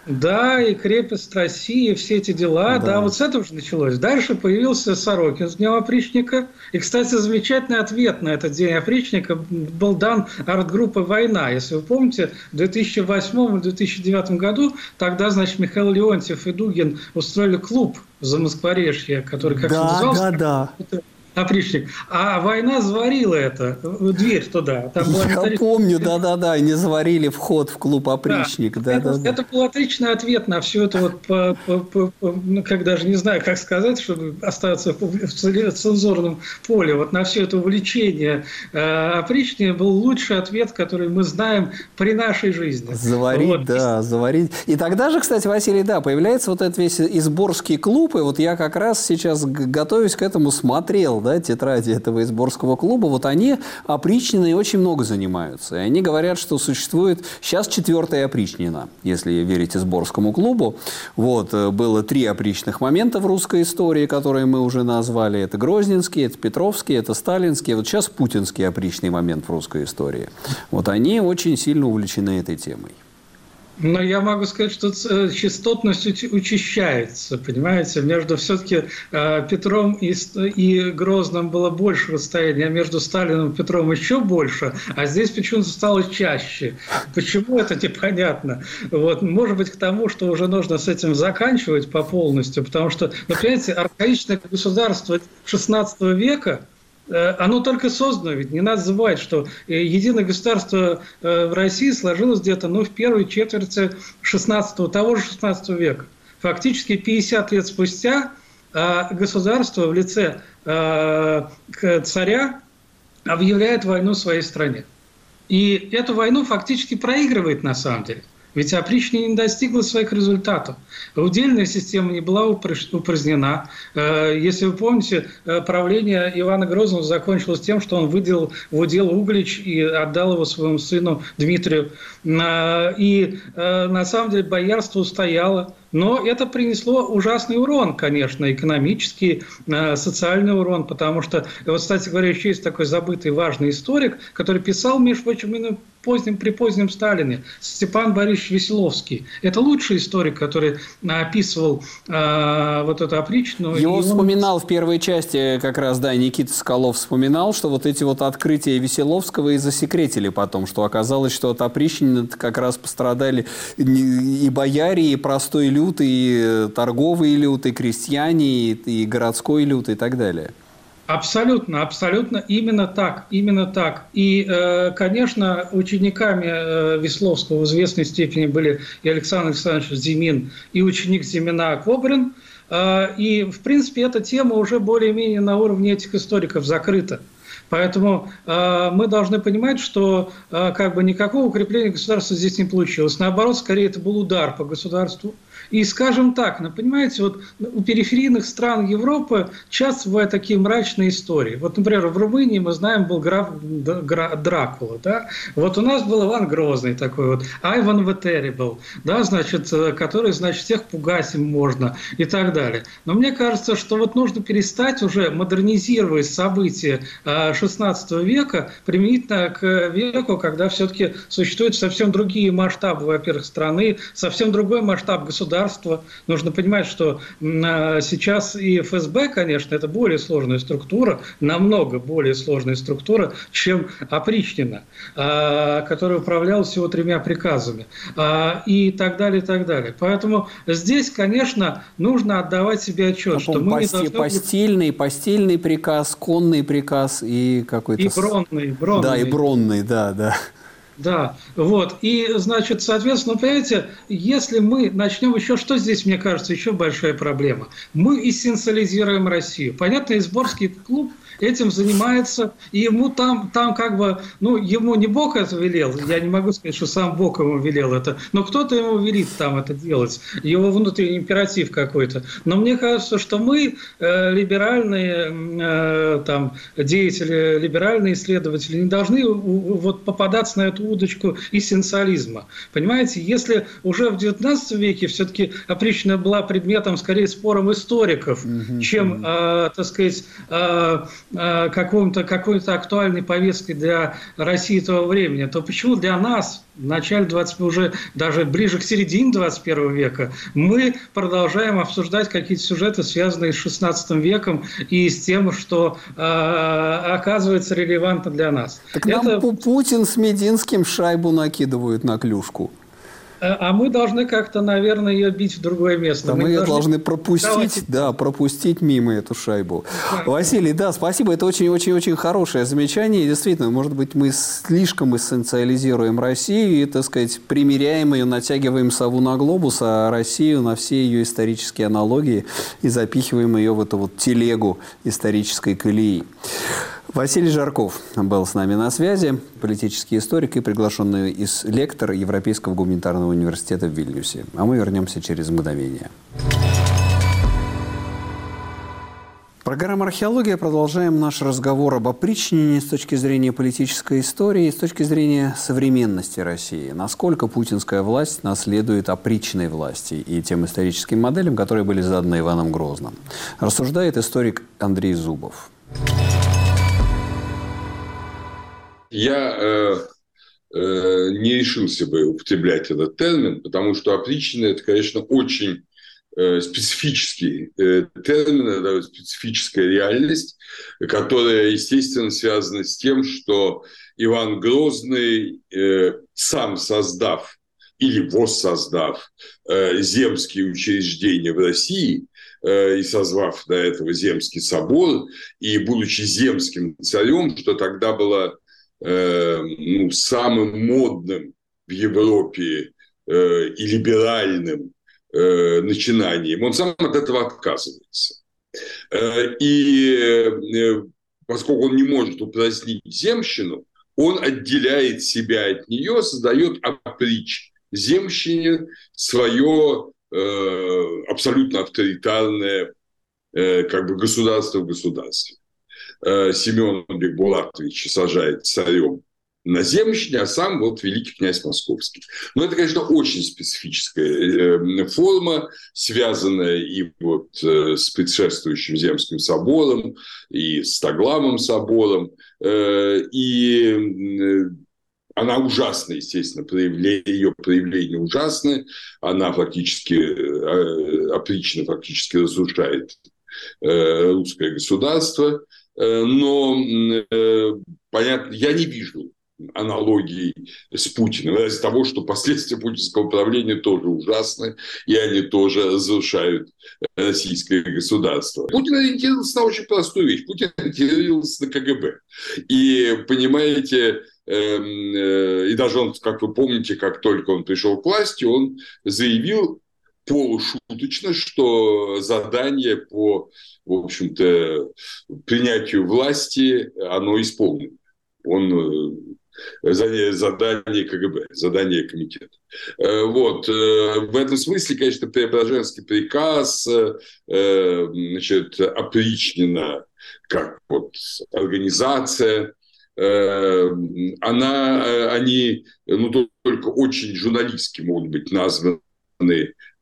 S5: Да, и крепость России, все эти дела, да. да, вот с этого же началось. Дальше появился Сорокин с Днем опричника. И, кстати, замечательный ответ на этот День опричника был дан арт-группой «Война». Если вы помните, в 2008-2009 году тогда, значит, Михаил Леонтьев и Дугин устроили клуб в Замоскворечье, который, как да, назывался, да, да опричник. А война заварила это, дверь туда.
S1: Там Я металлическая... помню, да-да-да, не заварили вход в клуб опричник. Да,
S5: да, это, да, это был отличный ответ на все это, вот, по, по, по, ну, как даже не знаю, как сказать, чтобы остаться в цензурном поле, вот на все это увлечение э, опричника был лучший ответ, который мы знаем при нашей жизни.
S1: Заварить, вот. да, заварить. И тогда же, кстати, Василий, да, появляется вот этот весь изборский клуб, и вот я как раз сейчас готовюсь к этому смотрел да, тетради этого изборского клуба, вот они опричнины очень много занимаются. И они говорят, что существует сейчас четвертая опричнина, если верить изборскому клубу. Вот, э, было три опричных момента в русской истории, которые мы уже назвали. Это Грозненский, это Петровский, это Сталинский. Вот сейчас путинский опричный момент в русской истории. Вот они очень сильно увлечены этой темой.
S5: Но я могу сказать, что э, частотность учащается, понимаете? Между все-таки э, Петром и, Грозным было больше расстояния, а между Сталином и Петром еще больше, а здесь почему-то стало чаще. Почему это непонятно? Вот, может быть, к тому, что уже нужно с этим заканчивать по полностью, потому что, ну, понимаете, архаичное государство XVI века – оно только создано, ведь не надо забывать, что э, единое государство э, в России сложилось где-то ну, в первой четверти 16 того же 16 века. Фактически 50 лет спустя государство в лице царя объявляет войну своей стране. И эту войну фактически проигрывает на самом деле. Ведь опричнина не достигла своих результатов. Удельная система не была упразднена. Э, если вы помните, э, правление Ивана Грозного закончилось тем, что он выделил в удел Углич и отдал его своему сыну Дмитрию. Э, и на самом деле боярство устояло. Но это принесло ужасный урон, конечно, экономический, социальный урон, потому что, вот, кстати говоря, еще есть такой забытый важный историк, который писал, между прочим, именно позднем, при позднем Сталине, Степан Борисович Веселовский. Это лучший историк, который описывал э, вот эту опричную.
S1: Его он... вспоминал в первой части как раз, да, Никита Соколов вспоминал, что вот эти вот открытия Веселовского и засекретили потом, что оказалось, что от опричнины как раз пострадали и бояре, и простой люд, и торговый люд, и крестьяне, и городской люд, и так далее.
S5: Абсолютно, абсолютно именно так, именно так. И, э, конечно, учениками э, Весловского в известной степени были и Александр Александрович Зимин, и ученик Зимина Кобрин. И, в принципе, эта тема уже более-менее на уровне этих историков закрыта. Поэтому э, мы должны понимать, что э, как бы никакого укрепления государства здесь не получилось. Наоборот, скорее это был удар по государству. И скажем так, ну, понимаете, вот у периферийных стран Европы часто бывают такие мрачные истории. Вот, например, в Румынии мы знаем был граф Дракула, да? Вот у нас был Иван Грозный такой вот, Айван Ветери был, да, значит, э, который, значит, всех пугать им можно и так далее. Но мне кажется, что вот нужно перестать уже модернизировать события 16 э, века применительно к веку, когда все-таки существуют совсем другие масштабы, во-первых, страны, совсем другой масштаб государства, государства. Нужно понимать, что а, сейчас и ФСБ, конечно, это более сложная структура, намного более сложная структура, чем опричнина, а, которая управляла всего тремя приказами а, и так далее, и так далее. Поэтому здесь, конечно, нужно отдавать себе отчет, а что мы
S1: пости, не должны... Постельный, постельный приказ, конный приказ и какой-то...
S5: И бронный, бронный.
S1: Да, и бронный, да, да.
S5: Да, вот. И, значит, соответственно, понимаете, если мы начнем еще, что здесь, мне кажется, еще большая проблема. Мы эссенциализируем Россию. Понятно, Изборский клуб этим занимается, и ему там, там как бы, ну, ему не Бог это велел, я не могу сказать, что сам Бог ему велел это, но кто-то ему велит там это делать, его внутренний императив какой-то. Но мне кажется, что мы, э, либеральные э, там, деятели, либеральные исследователи, не должны вот попадаться на эту удочку эссенциализма. Понимаете, если уже в XIX веке все-таки опричная была предметом скорее спором историков, mm-hmm. чем, э, так сказать, Э, какой-то какой актуальной повесткой для России того времени, то почему для нас в начале 20, уже даже ближе к середине 21 века мы продолжаем обсуждать какие-то сюжеты, связанные с 16 веком и с тем, что э, оказывается релевантно для нас.
S1: Так Это... нам Путин с Мединским шайбу накидывают на клюшку.
S5: Э, а мы должны как-то, наверное, ее бить в другое место.
S1: Да, мы, мы ее должны, должны пропустить, Давайте... да, пропустить мимо эту шайбу. Да. Василий, да, спасибо. Это очень-очень-очень хорошее замечание. действительно, может быть, мы слишком эссенциализируем Россию и, так сказать, примеряем ее, натягиваем сову на глобус, а Россию на все ее исторические аналогии и запихиваем ее в эту вот телегу исторической колеи. Василий Жарков был с нами на связи, политический историк и приглашенный из лектор Европейского гуманитарного университета в Вильнюсе. А мы вернемся через мгновение. Программа «Археология». Продолжаем наш разговор об опричнине с точки зрения политической истории с точки зрения современности России. Насколько путинская власть наследует опричной власти и тем историческим моделям, которые были заданы Иваном Грозным. Рассуждает историк Андрей Зубов.
S6: Я э, э, не решился бы употреблять этот термин, потому что опричнина – это, конечно, очень э, специфический э, термин, это специфическая реальность, которая, естественно, связана с тем, что Иван Грозный, э, сам создав или воссоздав э, земские учреждения в России э, и созвав до этого Земский собор, и будучи земским царем, что тогда было Э, ну, самым модным в Европе э, и либеральным э, начинанием, он сам от этого отказывается. И поскольку он не может упразднить земщину, он отделяет себя от нее, создает оприч земщине свое абсолютно авторитарное как бы государство в государстве. Э, Семен Бекбулатович сажает царем на земщине, а сам вот великий князь Московский. Но это, конечно, очень специфическая э, форма, связанная и вот э, с предшествующим Земским собором, и с Стаглавым собором, и она ужасна, естественно, проявление, ее проявление ужасное, она фактически, опрично фактически разрушает русское государство, Э, но, э, понятно, я не вижу аналогии с Путиным, из-за того, что последствия путинского правления тоже ужасны, и они тоже разрушают российское государство. Путин ориентировался на очень простую вещь. Путин ориентировался на КГБ. И, понимаете, эм, э, и даже он, как вы помните, как только он пришел к власти, он заявил полушуточно, что задание по, в общем-то, принятию власти, оно исполнено. Он э, задание КГБ, задание комитета. Э, вот. Э, в этом смысле, конечно, Преображенский приказ значит, опричнена как вот организация, она, они ну, только очень журналистски могут быть названы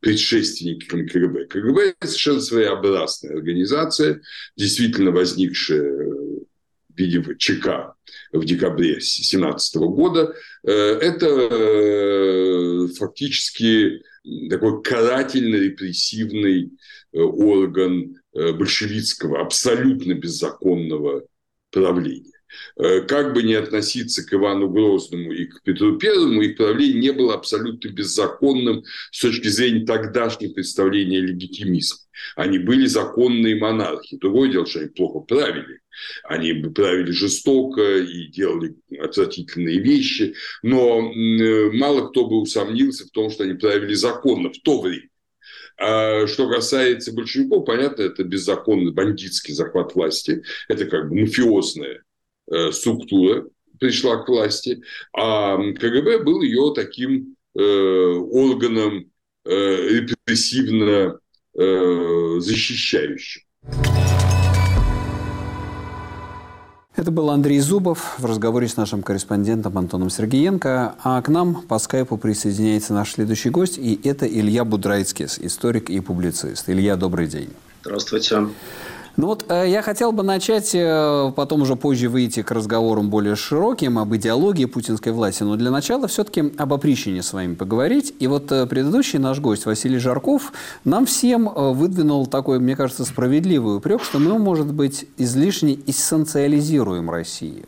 S6: предшественниками КГБ. КГБ – совершенно своеобразная организация, действительно возникшая в виде ЧК в декабре 2017 года. Э, это э, фактически такой карательно-репрессивный э, орган большевистского, абсолютно беззаконного правления. Э, как бы ни относиться к Ивану Грозному и к Петру Первому, их правление не было абсолютно беззаконным с точки зрения тогдашнего представления легитимизма. Они были законные монархи. Другое дело, что они плохо правили. Они правили жестоко и делали отвратительные вещи. Но э, мало кто бы усомнился в том, что они правили законно в то время. А что касается большевиков, понятно, это беззаконный бандитский захват власти. Это как бы мафиозная Э, структура пришла к власти, а КГБ был ее таким э, органом э, репрессивно защищающим.
S1: Это был Андрей Зубов в разговоре с нашим корреспондентом Антоном Сергеенко. А к нам по скайпу присоединяется наш следующий гость, и это Илья Будрайтскис, историк и публицист. Илья, добрый день.
S7: Здравствуйте.
S1: Ну вот э, я хотел бы начать, э, потом уже позже выйти к разговорам более широким об идеологии путинской власти. Но для начала все-таки об опричнине с вами поговорить. И вот э, предыдущий наш гость Василий Жарков нам всем выдвинул такой, мне кажется, справедливый упрек, что мы, может быть, излишне эссенциализируем Россию.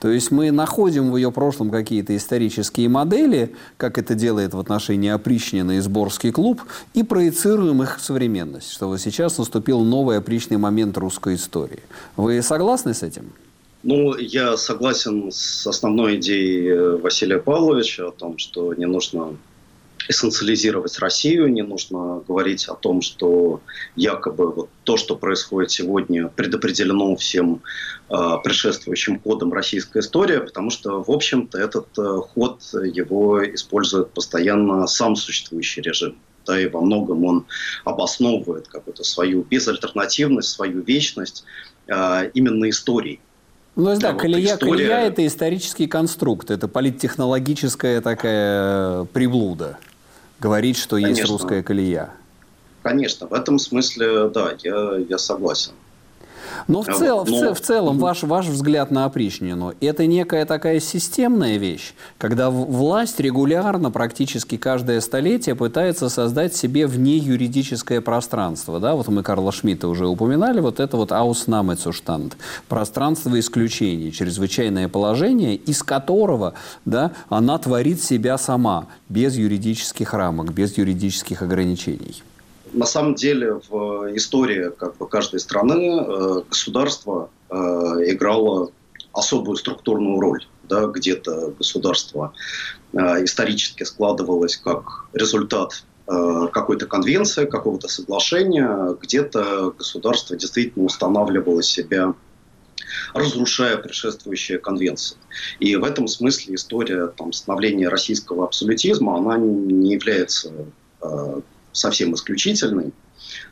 S1: То есть мы находим в ее прошлом какие-то исторические модели, как это делает в отношении опричнины и сборский клуб, и проецируем их в современность, что вот сейчас наступил новый опричный момент русской истории. Вы согласны с этим?
S7: Ну, я согласен с основной идеей Василия Павловича о том, что не нужно эссенциализировать Россию, не нужно говорить о том, что якобы вот то, что происходит сегодня, предопределено всем э, предшествующим ходом российской истории, потому что, в общем-то, этот э, ход его использует постоянно сам существующий режим. Да, и во многом он обосновывает какую-то свою безальтернативность, свою вечность э, именно историей.
S1: Ну, то есть, да, да колея, история... колея – это исторический конструкт, это политтехнологическая такая приблуда говорить, что Конечно. есть русская колея.
S7: Конечно, в этом смысле, да, я, я согласен.
S1: Но в, цел, Но... в, цел, в целом ваш, ваш взгляд на опричнину – это некая такая системная вещь, когда власть регулярно, практически каждое столетие пытается создать себе вне юридическое пространство. Да? Вот мы Карла Шмидта уже упоминали, вот это вот «Ausnahmezustand» – пространство исключений, чрезвычайное положение, из которого да, она творит себя сама, без юридических рамок, без юридических ограничений.
S7: На самом деле в истории как бы, каждой страны э, государство э, играло особую структурную роль. Да, где-то государство э, исторически складывалось как результат какой-то конвенции, какого-то соглашения, где-то государство действительно устанавливало себя разрушая предшествующие конвенции. И в этом смысле история там, становления российского абсолютизма, она не является совсем исключительный.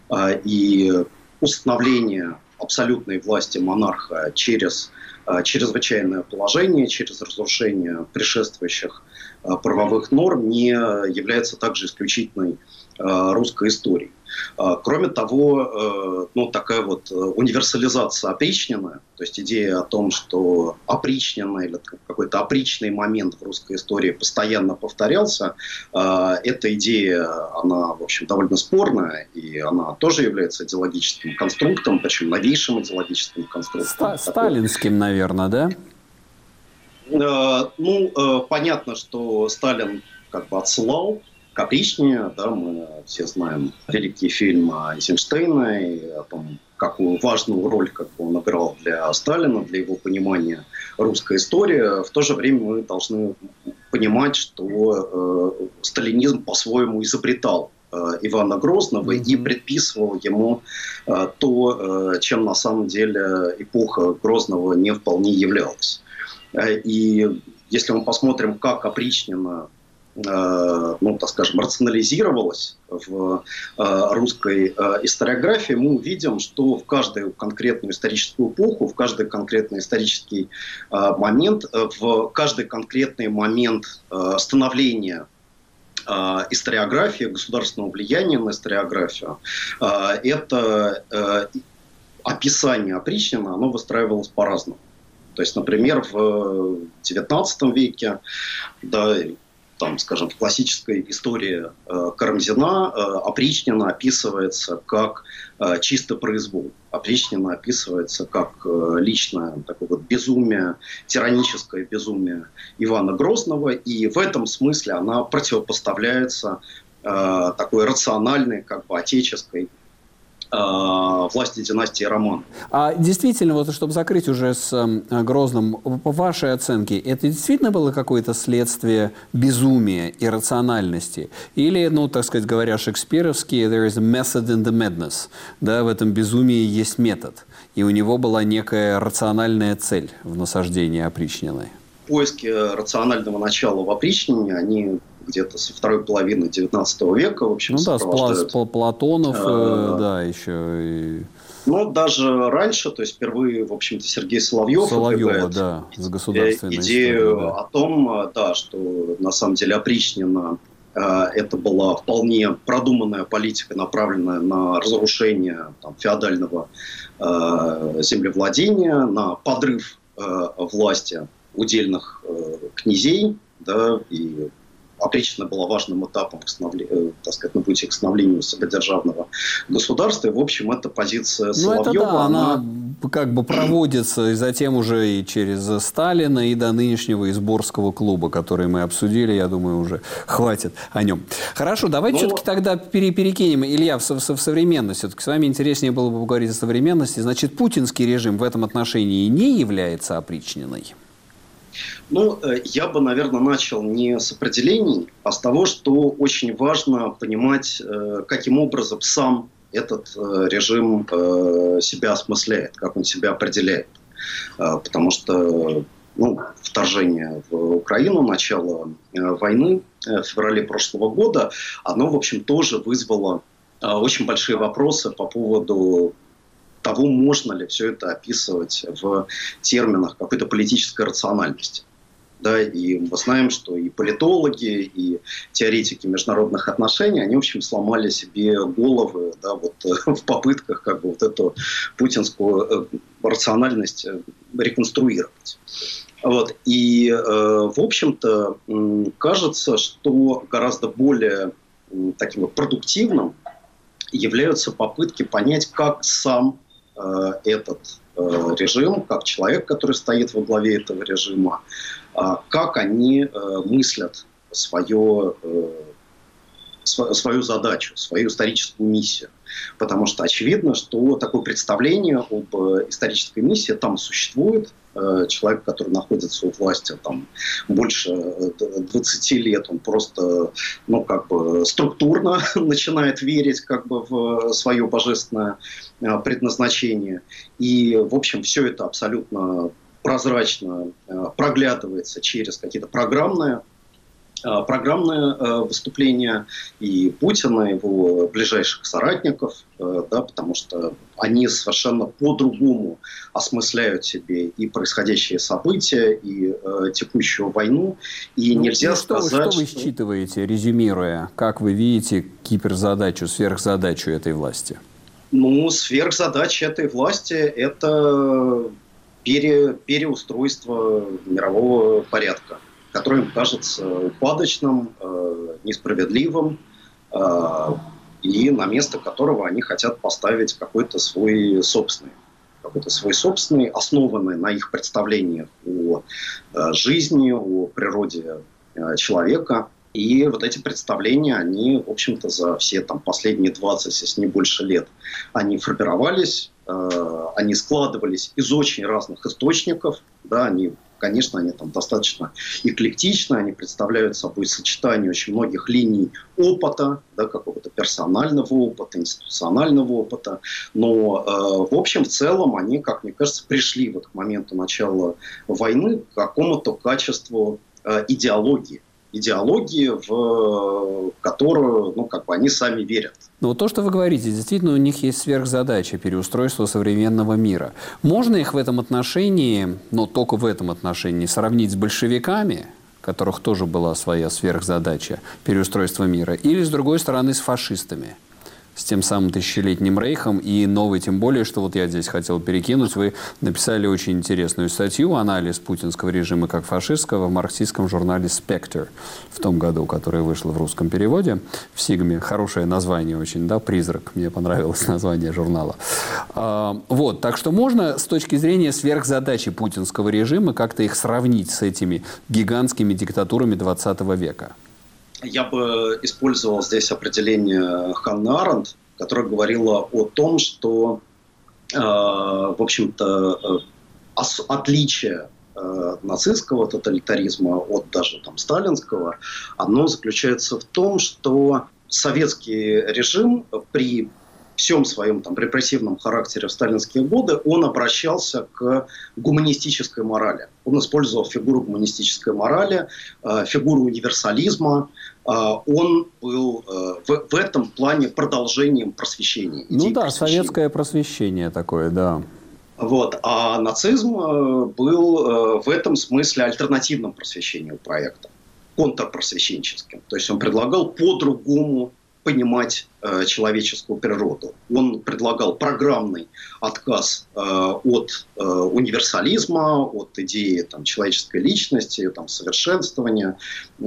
S7: А, и установление абсолютной власти монарха через а, чрезвычайное положение, через разрушение предшествующих а, правовых норм не является также исключительной русской историей. А, кроме того, э, ну, такая вот э, универсализация опричнина, то есть идея о том, что опричнина или какой-то опричный момент в русской истории постоянно повторялся, а, эта идея, она, в общем, довольно спорная, и она тоже является идеологическим конструктом, причем новейшим идеологическим конструктом.
S1: Сталинским, наверное, да?
S7: Э, ну, понятно, что Сталин как бы отсылал капричнее. Да, мы все знаем великий фильм Эйзенштейна и о том, какую важную роль как он играл для Сталина, для его понимания русской истории. В то же время мы должны понимать, что э, сталинизм по-своему изобретал э, Ивана Грозного mm-hmm. и предписывал ему то, чем на самом деле эпоха Грозного не вполне являлась. И если мы посмотрим, как опричнина Э, ну, так скажем, рационализировалось в э, русской э, историографии, мы увидим, что в каждую конкретную историческую эпоху, в каждый конкретный исторический момент, в каждый конкретный момент становления историографии, государственного влияния на историографию, это описание опричнина, оно выстраивалось по-разному. То есть, например, в XIX веке, да, там, скажем, в классической истории э, Карамзина э, опричнина описывается как э, чисто произвол. Опричнина описывается как э, личное такое вот безумие, тираническое безумие Ивана Грозного, и в этом смысле она противопоставляется э, такой рациональной, как бы отеческой власти династии Роман.
S1: А действительно, вот чтобы закрыть уже с э, Грозным, по вашей оценке, это действительно было какое-то следствие безумия, иррациональности? Или, ну, так сказать, говоря шекспировски, there is a method in the madness, да, в этом безумии есть метод, и у него была некая рациональная цель в насаждении опричнины?
S7: Поиски рационального начала в опричнине, они где-то со второй половины XIX века, в общем,
S1: Ну да, с Платонов, э, да, еще и...
S7: Ну, даже раньше, то есть впервые, в общем-то, Сергей Соловьев
S1: Соловьева, да, с государственной
S7: идею историей, да. о том, да, что на самом деле опричнина э, это была вполне продуманная политика, направленная на разрушение там, феодального э, землевладения, на подрыв э, власти удельных э, князей, да, и опричнина была важным этапом э, так сказать, на пути к становлению самодержавного государства. И, в общем, эта позиция Соловьева... Ну, это
S1: да, она, она как бы проводится и затем уже и через Сталина, и до нынешнего изборского клуба, который мы обсудили, я думаю, уже хватит о нем. Хорошо, давайте ну, все-таки тогда пере перекинем, Илья, в, в, в современность. Все-таки с вами интереснее было бы поговорить о современности. Значит, путинский режим в этом отношении не является опричниной?
S7: Ну, э, я бы, наверное, начал не с определений, а с того, что очень важно понимать, э, каким образом сам этот э, режим себя осмысляет, как он себя определяет. Потому что ну, вторжение в Украину, начало войны в феврале прошлого года, оно, в общем, тоже вызвало очень большие вопросы по поводу того, можно ли все это описывать в терминах какой-то политической рациональности. Да, и мы знаем, что и политологи, и теоретики международных отношений, они, в общем, сломали себе головы да, вот, в попытках как бы, вот эту путинскую э, рациональность э, реконструировать. Вот. И, э, в общем-то, кажется, что гораздо более таким вот продуктивным являются попытки понять, как сам этот режим, как человек, который стоит во главе этого режима, а как они э, мыслят свое, э, свою задачу, свою историческую миссию. Потому что очевидно, что такое представление об э, исторической миссии там существует. Человек, который находится у власти там, больше 20 лет, он просто ну, как бы структурно начинает верить как бы, в свое божественное предназначение. И, в общем, все это абсолютно прозрачно э, проглядывается через какие-то программные э, программное э, выступление и Путина, его ближайших соратников, да, потому что они совершенно по-другому осмысляют себе и происходящие события, и э, текущую войну. И ну, нельзя и
S1: что,
S7: сказать...
S1: Что вы считываете, резюмируя, как вы видите киберзадачу, сверхзадачу этой власти?
S7: Ну, сверхзадача этой власти – это пере, переустройство мирового порядка, который им кажется упадочным, э, несправедливым, э, и на место которого они хотят поставить какой-то свой собственный какой-то свой собственный, основанный на их представлениях о э, жизни, о природе человека. И вот эти представления, они, в общем-то, за все там, последние 20, если не больше лет, они формировались, они складывались из очень разных источников, да, они конечно, они там достаточно эклектичны, они представляют собой сочетание очень многих линий опыта, да, какого-то персонального опыта, институционального опыта, но э, в общем, в целом они, как мне кажется, пришли вот к моменту начала войны к какому-то качеству э, идеологии идеологии, в которую ну, как бы они сами верят.
S1: Но вот то, что вы говорите, действительно у них есть сверхзадача переустройства современного мира. Можно их в этом отношении, но только в этом отношении, сравнить с большевиками, которых тоже была своя сверхзадача переустройства мира, или, с другой стороны, с фашистами – с тем самым тысячелетним рейхом. И новый, тем более, что вот я здесь хотел перекинуть, вы написали очень интересную статью «Анализ путинского режима как фашистского» в марксистском журнале «Спектр» в том году, которая вышла в русском переводе в Сигме. Хорошее название очень, да, «Призрак». Мне понравилось название журнала. А, вот, так что можно с точки зрения сверхзадачи путинского режима как-то их сравнить с этими гигантскими диктатурами 20 века
S7: я бы использовал здесь определение Ханны Аренд, которая говорила о том, что, э, в общем-то, э, отличие э, нацистского тоталитаризма от даже там сталинского, оно заключается в том, что советский режим при всем своем там, репрессивном характере в сталинские годы он обращался к гуманистической морали. Он использовал фигуру гуманистической морали, э, фигуру универсализма. Э, он был э, в, в этом плане продолжением просвещения.
S1: Ну да, просвещения. советское просвещение такое, да.
S7: Вот. А нацизм был в этом смысле альтернативным просвещению проекта, контрпросвещенческим. То есть он предлагал по-другому понимать э, человеческую природу. Он предлагал программный отказ э, от э, универсализма, от идеи там, человеческой личности, там, совершенствования, э,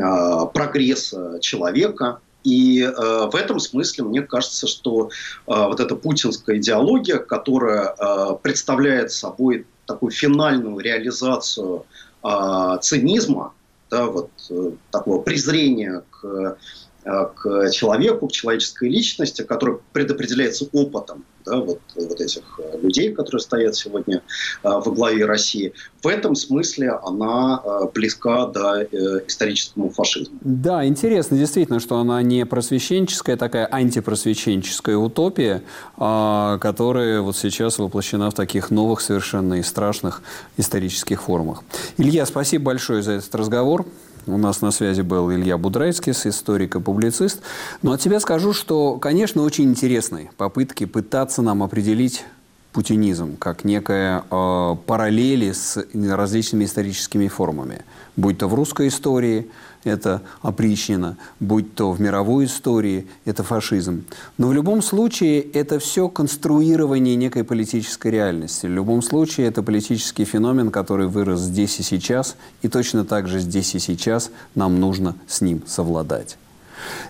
S7: прогресса человека. И э, в этом смысле мне кажется, что э, вот эта путинская идеология, которая э, представляет собой такую финальную реализацию э, цинизма, да, вот, э, такого презрения к к человеку, к человеческой личности, которая предопределяется опытом да, вот, вот этих э, людей, которые стоят сегодня э, во главе России. В этом смысле она близка до историческому фашизму.
S1: Да, интересно действительно, что она не просвещенческая, такая антипросвещенческая утопия, а, которая вот сейчас воплощена в таких новых совершенно и страшных исторических формах. Илья, спасибо большое за этот разговор. У нас на связи был Илья Будрайтскис, историк и публицист. Но от себя скажу, что, конечно, очень интересны попытки пытаться нам определить путинизм как некая э, параллели с различными историческими формами, будь то в русской истории – это опричнина, будь то в мировой истории, это фашизм. Но в любом случае это все конструирование некой политической реальности. В любом случае это политический феномен, который вырос здесь и сейчас, и точно так же здесь и сейчас нам нужно с ним совладать.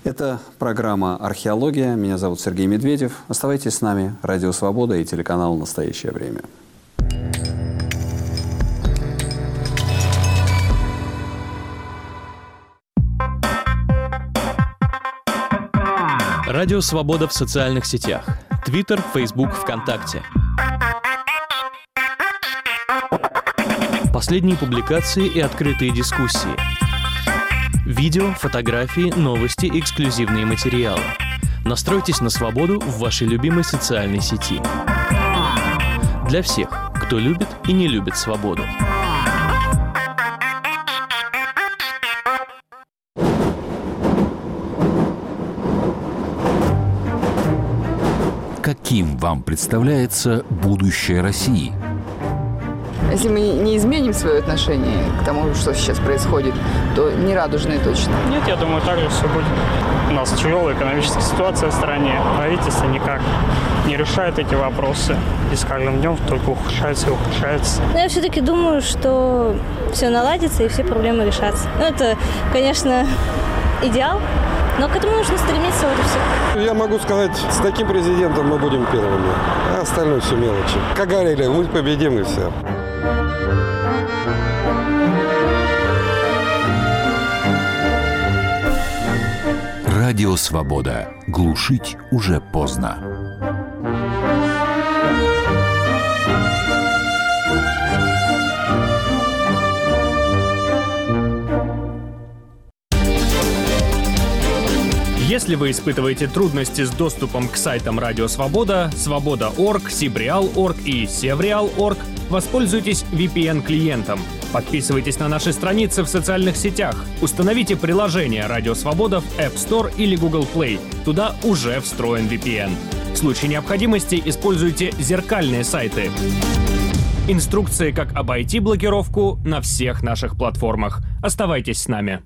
S1: Это программа «Археология». Меня зовут Сергей Медведев. Оставайтесь с нами. Радио «Свобода» и телеканал «Настоящее время».
S8: Радио «Свобода» в социальных сетях. Твиттер, Фейсбук, ВКонтакте. Последние публикации и открытые дискуссии. Видео, фотографии, новости, эксклюзивные материалы. Настройтесь на свободу в вашей любимой социальной сети. Для всех, кто любит и не любит свободу.
S9: Каким вам представляется будущее России?
S10: Если мы не изменим свое отношение к тому, что сейчас происходит, то не радужные точно.
S11: Нет, я думаю, так же все будет. У нас тяжелая экономическая ситуация в стране. Правительство никак не решает эти вопросы. И с каждым днем только ухудшается и ухудшается.
S12: Но я все-таки думаю, что все наладится и все проблемы решатся. Ну, это, конечно, идеал, но к этому нужно стремиться, вот и все.
S13: Я могу сказать, с таким президентом мы будем первыми, а остальное все мелочи. Как говорили, мы победим и все.
S9: Радио «Свобода». Глушить уже поздно.
S8: Если вы испытываете трудности с доступом к сайтам Радио Свобода, Свобода.орг, Сибреал.орг и Севреал.орг, воспользуйтесь VPN-клиентом. Подписывайтесь на наши страницы в социальных сетях. Установите приложение Радио Свобода в App Store или Google Play. Туда уже встроен VPN. В случае необходимости используйте зеркальные сайты. Инструкции, как обойти блокировку на всех наших платформах. Оставайтесь с нами.